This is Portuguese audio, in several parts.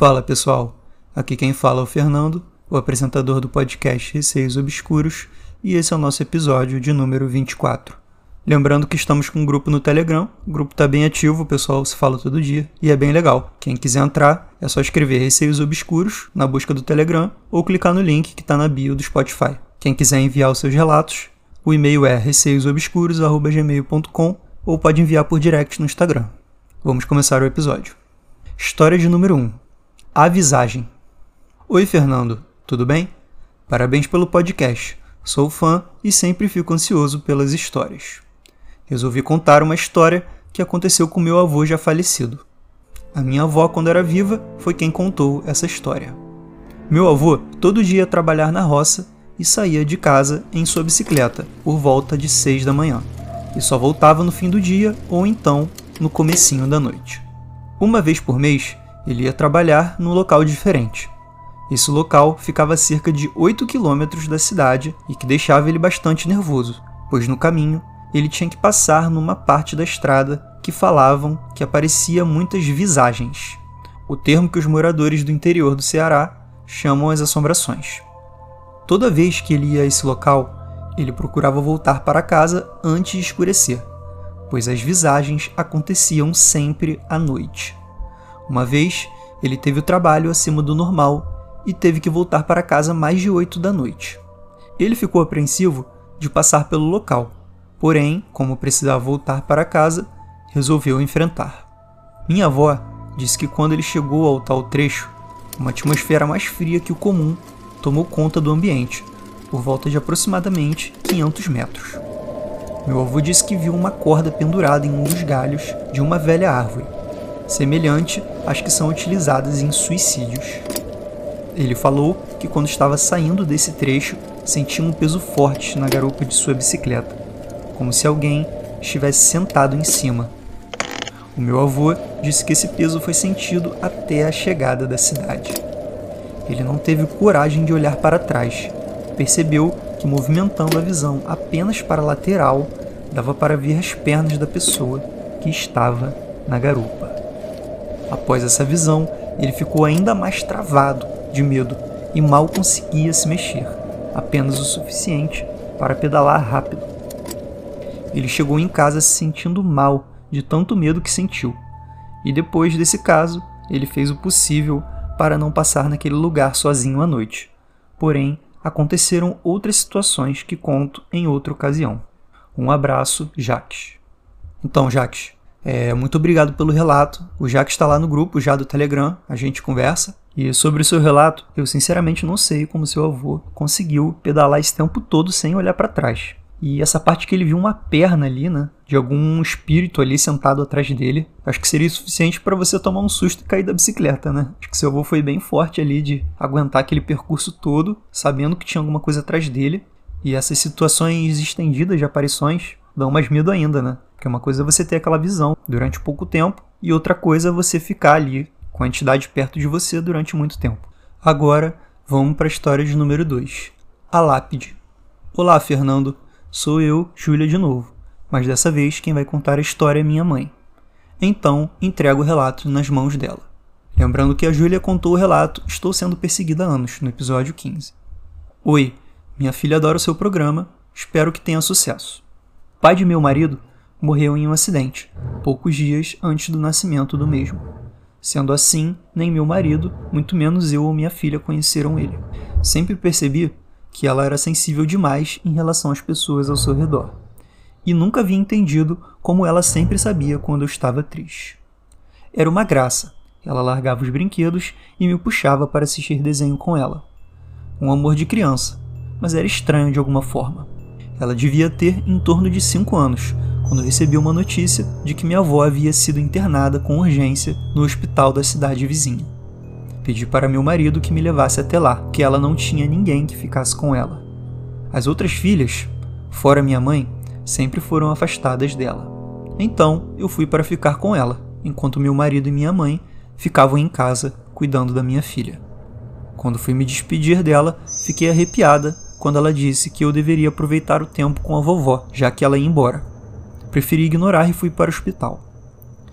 Fala pessoal, aqui quem fala é o Fernando, o apresentador do podcast Receios Obscuros, e esse é o nosso episódio de número 24. Lembrando que estamos com um grupo no Telegram, o grupo está bem ativo, o pessoal se fala todo dia e é bem legal. Quem quiser entrar é só escrever Receios Obscuros na busca do Telegram ou clicar no link que está na bio do Spotify. Quem quiser enviar os seus relatos, o e-mail é receiosobscuros.gmail.com ou pode enviar por direct no Instagram. Vamos começar o episódio. História de número 1. A Visagem. Oi, Fernando, tudo bem? Parabéns pelo podcast. Sou fã e sempre fico ansioso pelas histórias. Resolvi contar uma história que aconteceu com meu avô já falecido. A minha avó, quando era viva, foi quem contou essa história. Meu avô todo dia ia trabalhar na roça e saía de casa em sua bicicleta por volta de seis da manhã e só voltava no fim do dia ou então no comecinho da noite. Uma vez por mês, ele ia trabalhar num local diferente. Esse local ficava a cerca de 8 quilômetros da cidade e que deixava ele bastante nervoso, pois no caminho ele tinha que passar numa parte da estrada que falavam que aparecia muitas visagens, o termo que os moradores do interior do Ceará chamam as assombrações. Toda vez que ele ia a esse local, ele procurava voltar para casa antes de escurecer, pois as visagens aconteciam sempre à noite. Uma vez, ele teve o trabalho acima do normal e teve que voltar para casa mais de oito da noite. Ele ficou apreensivo de passar pelo local, porém, como precisava voltar para casa, resolveu enfrentar. Minha avó disse que quando ele chegou ao tal trecho, uma atmosfera mais fria que o comum tomou conta do ambiente, por volta de aproximadamente 500 metros. Meu avô disse que viu uma corda pendurada em um dos galhos de uma velha árvore semelhante às que são utilizadas em suicídios. Ele falou que quando estava saindo desse trecho, sentia um peso forte na garupa de sua bicicleta, como se alguém estivesse sentado em cima. O meu avô disse que esse peso foi sentido até a chegada da cidade. Ele não teve coragem de olhar para trás. Percebeu que, movimentando a visão apenas para a lateral, dava para ver as pernas da pessoa que estava na garupa. Após essa visão, ele ficou ainda mais travado de medo e mal conseguia se mexer, apenas o suficiente para pedalar rápido. Ele chegou em casa se sentindo mal de tanto medo que sentiu, e depois desse caso, ele fez o possível para não passar naquele lugar sozinho à noite. Porém, aconteceram outras situações que conto em outra ocasião. Um abraço, Jaques. Então, Jaques, é, muito obrigado pelo relato. O Jack está lá no grupo já do Telegram, a gente conversa. E sobre o seu relato, eu sinceramente não sei como seu avô conseguiu pedalar esse tempo todo sem olhar para trás. E essa parte que ele viu uma perna ali, né? De algum espírito ali sentado atrás dele. Acho que seria suficiente para você tomar um susto e cair da bicicleta, né? Acho que seu avô foi bem forte ali de aguentar aquele percurso todo, sabendo que tinha alguma coisa atrás dele. E essas situações estendidas de aparições dão mais medo ainda, né? Porque uma coisa é você ter aquela visão durante pouco tempo e outra coisa é você ficar ali com a entidade perto de você durante muito tempo. Agora, vamos para a história de número 2. A lápide. Olá, Fernando. Sou eu, Júlia de novo, mas dessa vez quem vai contar a história é minha mãe. Então, entrego o relato nas mãos dela. Lembrando que a Júlia contou o relato Estou sendo perseguida há anos, no episódio 15. Oi, minha filha adora o seu programa, espero que tenha sucesso. Pai de meu marido morreu em um acidente, poucos dias antes do nascimento do mesmo. Sendo assim, nem meu marido, muito menos eu ou minha filha conheceram ele. Sempre percebi que ela era sensível demais em relação às pessoas ao seu redor. E nunca havia entendido como ela sempre sabia quando eu estava triste. Era uma graça. Ela largava os brinquedos e me puxava para assistir desenho com ela. Um amor de criança, mas era estranho de alguma forma. Ela devia ter em torno de 5 anos, quando recebi uma notícia de que minha avó havia sido internada com urgência no hospital da cidade vizinha. Pedi para meu marido que me levasse até lá, que ela não tinha ninguém que ficasse com ela. As outras filhas, fora minha mãe, sempre foram afastadas dela. Então eu fui para ficar com ela, enquanto meu marido e minha mãe ficavam em casa cuidando da minha filha. Quando fui me despedir dela, fiquei arrepiada quando ela disse que eu deveria aproveitar o tempo com a vovó, já que ela ia embora. Preferi ignorar e fui para o hospital.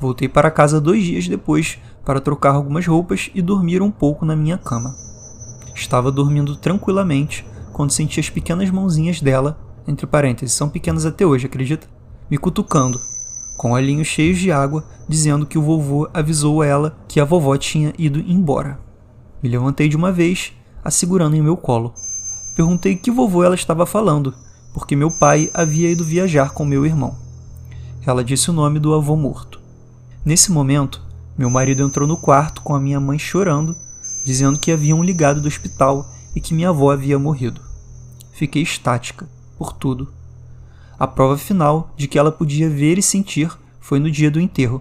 Voltei para casa dois dias depois para trocar algumas roupas e dormir um pouco na minha cama. Estava dormindo tranquilamente quando senti as pequenas mãozinhas dela, entre parênteses, são pequenas até hoje, acredita? Me cutucando, com olhinhos cheios de água, dizendo que o vovô avisou ela que a vovó tinha ido embora. Me levantei de uma vez, a segurando em meu colo. Perguntei que vovô ela estava falando, porque meu pai havia ido viajar com meu irmão. Ela disse o nome do avô morto. Nesse momento, meu marido entrou no quarto com a minha mãe chorando, dizendo que haviam ligado do hospital e que minha avó havia morrido. Fiquei estática por tudo. A prova final de que ela podia ver e sentir foi no dia do enterro.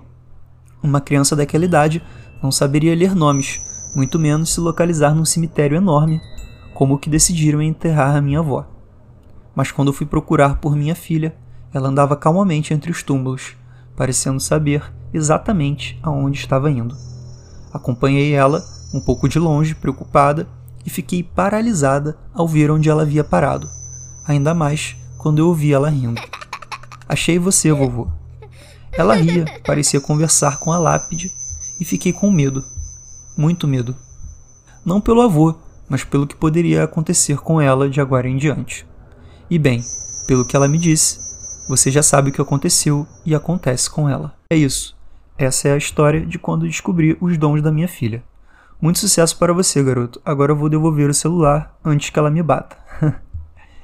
Uma criança daquela idade não saberia ler nomes, muito menos se localizar num cemitério enorme, como o que decidiram enterrar a minha avó. Mas quando fui procurar por minha filha, ela andava calmamente entre os túmulos, parecendo saber exatamente aonde estava indo. Acompanhei ela, um pouco de longe, preocupada, e fiquei paralisada ao ver onde ela havia parado, ainda mais quando eu ouvi ela rindo. Achei você, vovô. Ela ria, parecia conversar com a lápide, e fiquei com medo, muito medo. Não pelo avô, mas pelo que poderia acontecer com ela de agora em diante. E bem, pelo que ela me disse, você já sabe o que aconteceu e acontece com ela. É isso. Essa é a história de quando descobri os dons da minha filha. Muito sucesso para você, garoto. Agora eu vou devolver o celular antes que ela me bata.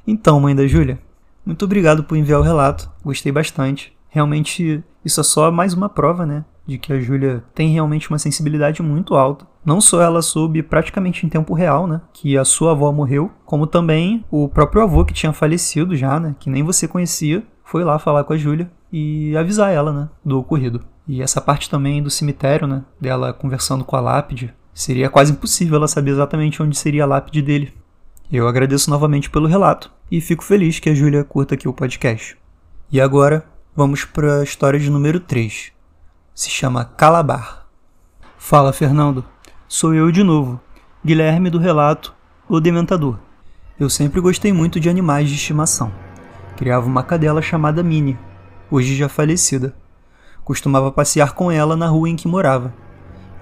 então, mãe da Júlia, muito obrigado por enviar o relato. Gostei bastante. Realmente, isso é só mais uma prova, né? De que a Júlia tem realmente uma sensibilidade muito alta. Não só ela soube praticamente em tempo real, né? Que a sua avó morreu, como também o próprio avô que tinha falecido já, né? Que nem você conhecia, foi lá falar com a Júlia e avisar ela, né? Do ocorrido. E essa parte também do cemitério, né? Dela conversando com a lápide. Seria quase impossível ela saber exatamente onde seria a lápide dele. Eu agradeço novamente pelo relato e fico feliz que a Júlia curta aqui o podcast. E agora, vamos para a história de número 3. Se chama Calabar. Fala, Fernando. Sou eu de novo, Guilherme do relato O Dementador. Eu sempre gostei muito de animais de estimação. Criava uma cadela chamada Minnie, hoje já falecida. Costumava passear com ela na rua em que morava.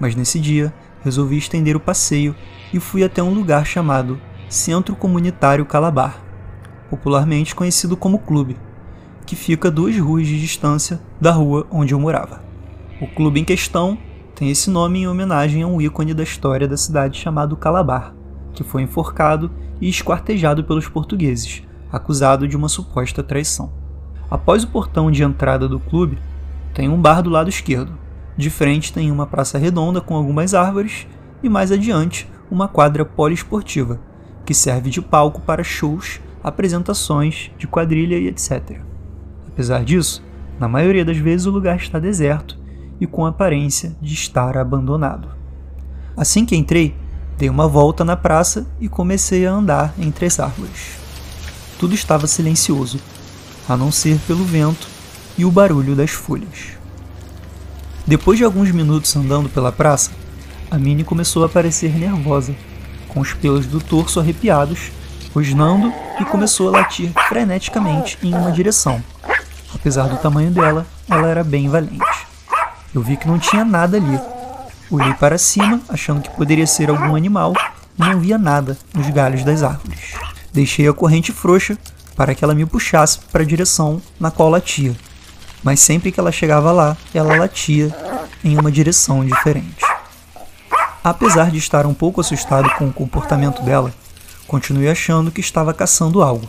Mas nesse dia, resolvi estender o passeio e fui até um lugar chamado Centro Comunitário Calabar, popularmente conhecido como Clube, que fica duas ruas de distância da rua onde eu morava. O clube em questão tem esse nome em homenagem a um ícone da história da cidade chamado Calabar, que foi enforcado e esquartejado pelos portugueses, acusado de uma suposta traição. Após o portão de entrada do clube, tem um bar do lado esquerdo. De frente tem uma praça redonda com algumas árvores e mais adiante uma quadra poliesportiva, que serve de palco para shows, apresentações de quadrilha e etc. Apesar disso, na maioria das vezes o lugar está deserto e com aparência de estar abandonado. Assim que entrei, dei uma volta na praça e comecei a andar entre as árvores. Tudo estava silencioso, a não ser pelo vento e o barulho das folhas. Depois de alguns minutos andando pela praça, a Minnie começou a parecer nervosa com os pelos do torso arrepiados, rosnando e começou a latir freneticamente em uma direção. Apesar do tamanho dela, ela era bem valente. Eu vi que não tinha nada ali. Olhei para cima, achando que poderia ser algum animal, e não via nada nos galhos das árvores. Deixei a corrente frouxa para que ela me puxasse para a direção na qual latia. Mas sempre que ela chegava lá, ela latia em uma direção diferente. Apesar de estar um pouco assustado com o comportamento dela, continuei achando que estava caçando algo.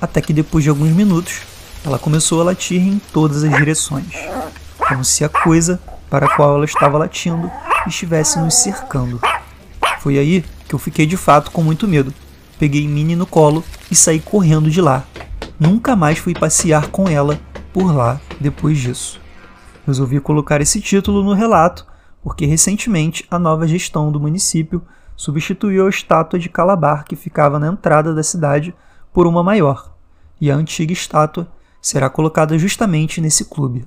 Até que depois de alguns minutos, ela começou a latir em todas as direções, como se a coisa para a qual ela estava latindo estivesse nos cercando. Foi aí que eu fiquei de fato com muito medo. Peguei Minnie no colo e saí correndo de lá. Nunca mais fui passear com ela por lá depois disso. Resolvi colocar esse título no relato porque recentemente a nova gestão do município substituiu a estátua de Calabar que ficava na entrada da cidade por uma maior, e a antiga estátua será colocada justamente nesse clube.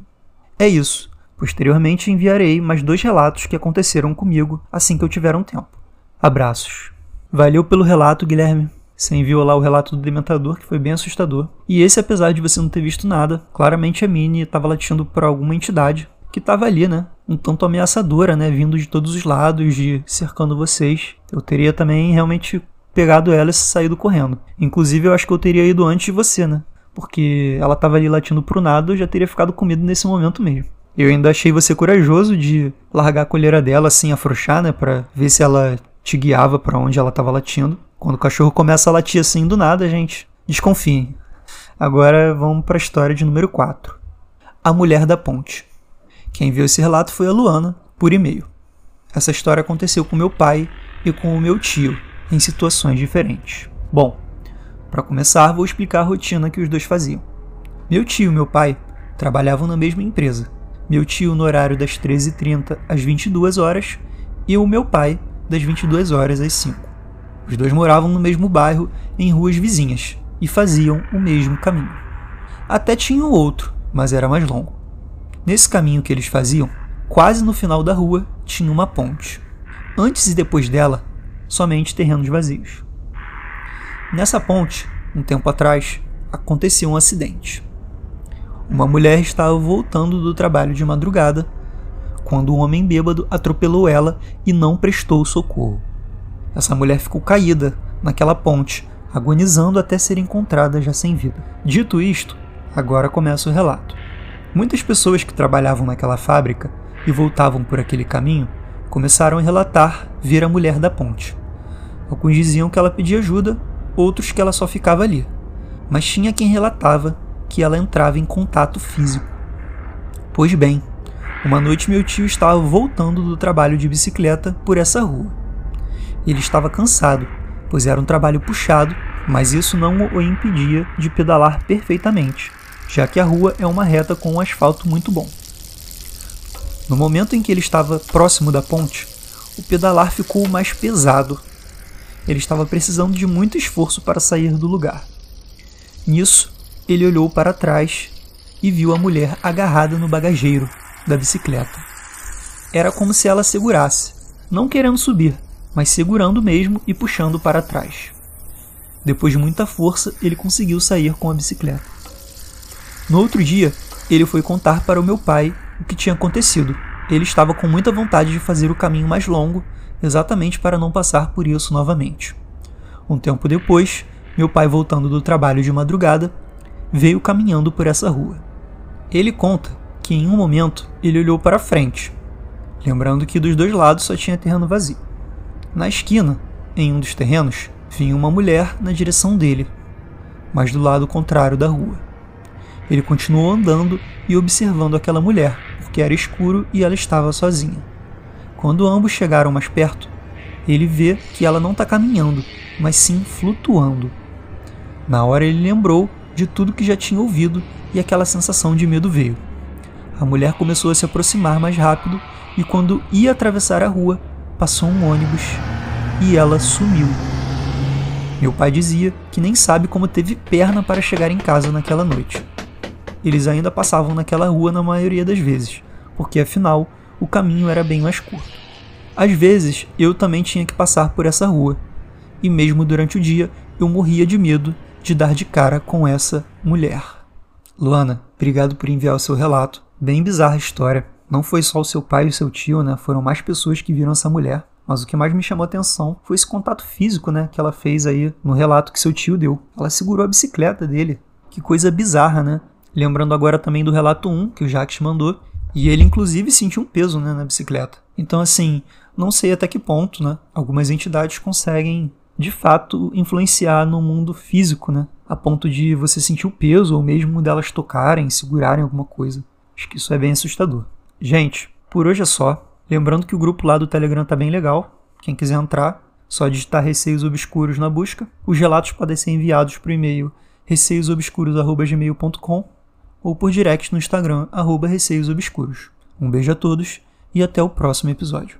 É isso. Posteriormente enviarei mais dois relatos que aconteceram comigo assim que eu tiver um tempo. Abraços. Valeu pelo relato, Guilherme. Você enviou lá o relato do Dementador, que foi bem assustador. E esse, apesar de você não ter visto nada, claramente a Minnie estava latindo por alguma entidade que estava ali, né? um tanto ameaçadora, né? Vindo de todos os lados, de cercando vocês. Eu teria também realmente pegado ela e saído correndo. Inclusive, eu acho que eu teria ido antes de você, né? Porque ela tava ali latindo pro nada, eu já teria ficado com medo nesse momento mesmo. Eu ainda achei você corajoso de largar a colheira dela assim, afrouxar, né? Pra ver se ela te guiava para onde ela tava latindo. Quando o cachorro começa a latir assim do nada, gente, desconfiem. Agora vamos para a história de número 4. A Mulher da Ponte. Quem viu esse relato foi a Luana, por e-mail. Essa história aconteceu com meu pai e com o meu tio, em situações diferentes. Bom, para começar, vou explicar a rotina que os dois faziam. Meu tio e meu pai trabalhavam na mesma empresa. Meu tio no horário das 13h30 às 22 horas e o meu pai das 22 horas às 5. Os dois moravam no mesmo bairro, em ruas vizinhas, e faziam o mesmo caminho. Até tinha outro, mas era mais longo. Nesse caminho que eles faziam, quase no final da rua tinha uma ponte. Antes e depois dela, somente terrenos vazios. Nessa ponte, um tempo atrás, aconteceu um acidente. Uma mulher estava voltando do trabalho de madrugada quando um homem bêbado atropelou ela e não prestou socorro. Essa mulher ficou caída naquela ponte, agonizando até ser encontrada já sem vida. Dito isto, agora começa o relato. Muitas pessoas que trabalhavam naquela fábrica e voltavam por aquele caminho começaram a relatar ver a mulher da ponte. Alguns diziam que ela pedia ajuda, outros que ela só ficava ali. Mas tinha quem relatava que ela entrava em contato físico. Pois bem, uma noite meu tio estava voltando do trabalho de bicicleta por essa rua. Ele estava cansado pois era um trabalho puxado, mas isso não o impedia de pedalar perfeitamente, já que a rua é uma reta com um asfalto muito bom. No momento em que ele estava próximo da ponte, o pedalar ficou mais pesado. Ele estava precisando de muito esforço para sair do lugar. Nisso, ele olhou para trás e viu a mulher agarrada no bagageiro da bicicleta. Era como se ela segurasse, não querendo subir, mas segurando mesmo e puxando para trás. Depois de muita força, ele conseguiu sair com a bicicleta. No outro dia, ele foi contar para o meu pai o que tinha acontecido. Ele estava com muita vontade de fazer o caminho mais longo, exatamente para não passar por isso novamente. Um tempo depois, meu pai, voltando do trabalho de madrugada, veio caminhando por essa rua. Ele conta que em um momento ele olhou para frente, lembrando que dos dois lados só tinha terreno vazio. Na esquina, em um dos terrenos, vinha uma mulher na direção dele, mas do lado contrário da rua. Ele continuou andando e observando aquela mulher, porque era escuro e ela estava sozinha. Quando ambos chegaram mais perto, ele vê que ela não está caminhando, mas sim flutuando. Na hora ele lembrou de tudo que já tinha ouvido e aquela sensação de medo veio. A mulher começou a se aproximar mais rápido e, quando ia atravessar a rua, passou um ônibus e ela sumiu. Meu pai dizia que nem sabe como teve perna para chegar em casa naquela noite. Eles ainda passavam naquela rua na maioria das vezes, porque afinal o caminho era bem mais curto. Às vezes eu também tinha que passar por essa rua, e mesmo durante o dia eu morria de medo de dar de cara com essa mulher. Luana, obrigado por enviar o seu relato. Bem bizarra a história. Não foi só o seu pai e o seu tio, né? Foram mais pessoas que viram essa mulher. Mas o que mais me chamou a atenção foi esse contato físico, né, que ela fez aí no relato que seu tio deu. Ela segurou a bicicleta dele. Que coisa bizarra, né? Lembrando agora também do relato 1 que o Jacques mandou, e ele inclusive sentiu um peso, né, na bicicleta. Então assim, não sei até que ponto, né, algumas entidades conseguem de fato influenciar no mundo físico, né, a ponto de você sentir o peso ou mesmo delas tocarem, segurarem alguma coisa. Acho que isso é bem assustador. Gente, por hoje é só. Lembrando que o grupo lá do Telegram tá bem legal. Quem quiser entrar, só digitar Receios Obscuros na busca. Os relatos podem ser enviados por e-mail receiosobscuros.gmail.com ou por direct no Instagram, arroba Receios Obscuros. Um beijo a todos e até o próximo episódio.